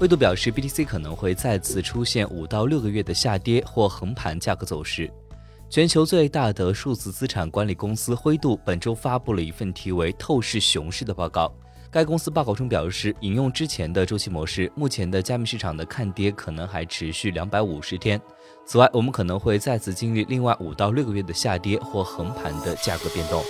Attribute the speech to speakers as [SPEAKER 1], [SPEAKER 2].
[SPEAKER 1] 灰度表示 btc 可能会再次出现五到六个月的下跌或横盘价格走势。全球最大的数字资产管理公司灰度本周发布了一份题为透视熊市的报告。该公司报告中表示引用之前的周期模式目前的加密市场的看跌可能还持续两百五十天。此外我们可能会再次经历另外五到六个月的下跌或横盘的价格变动。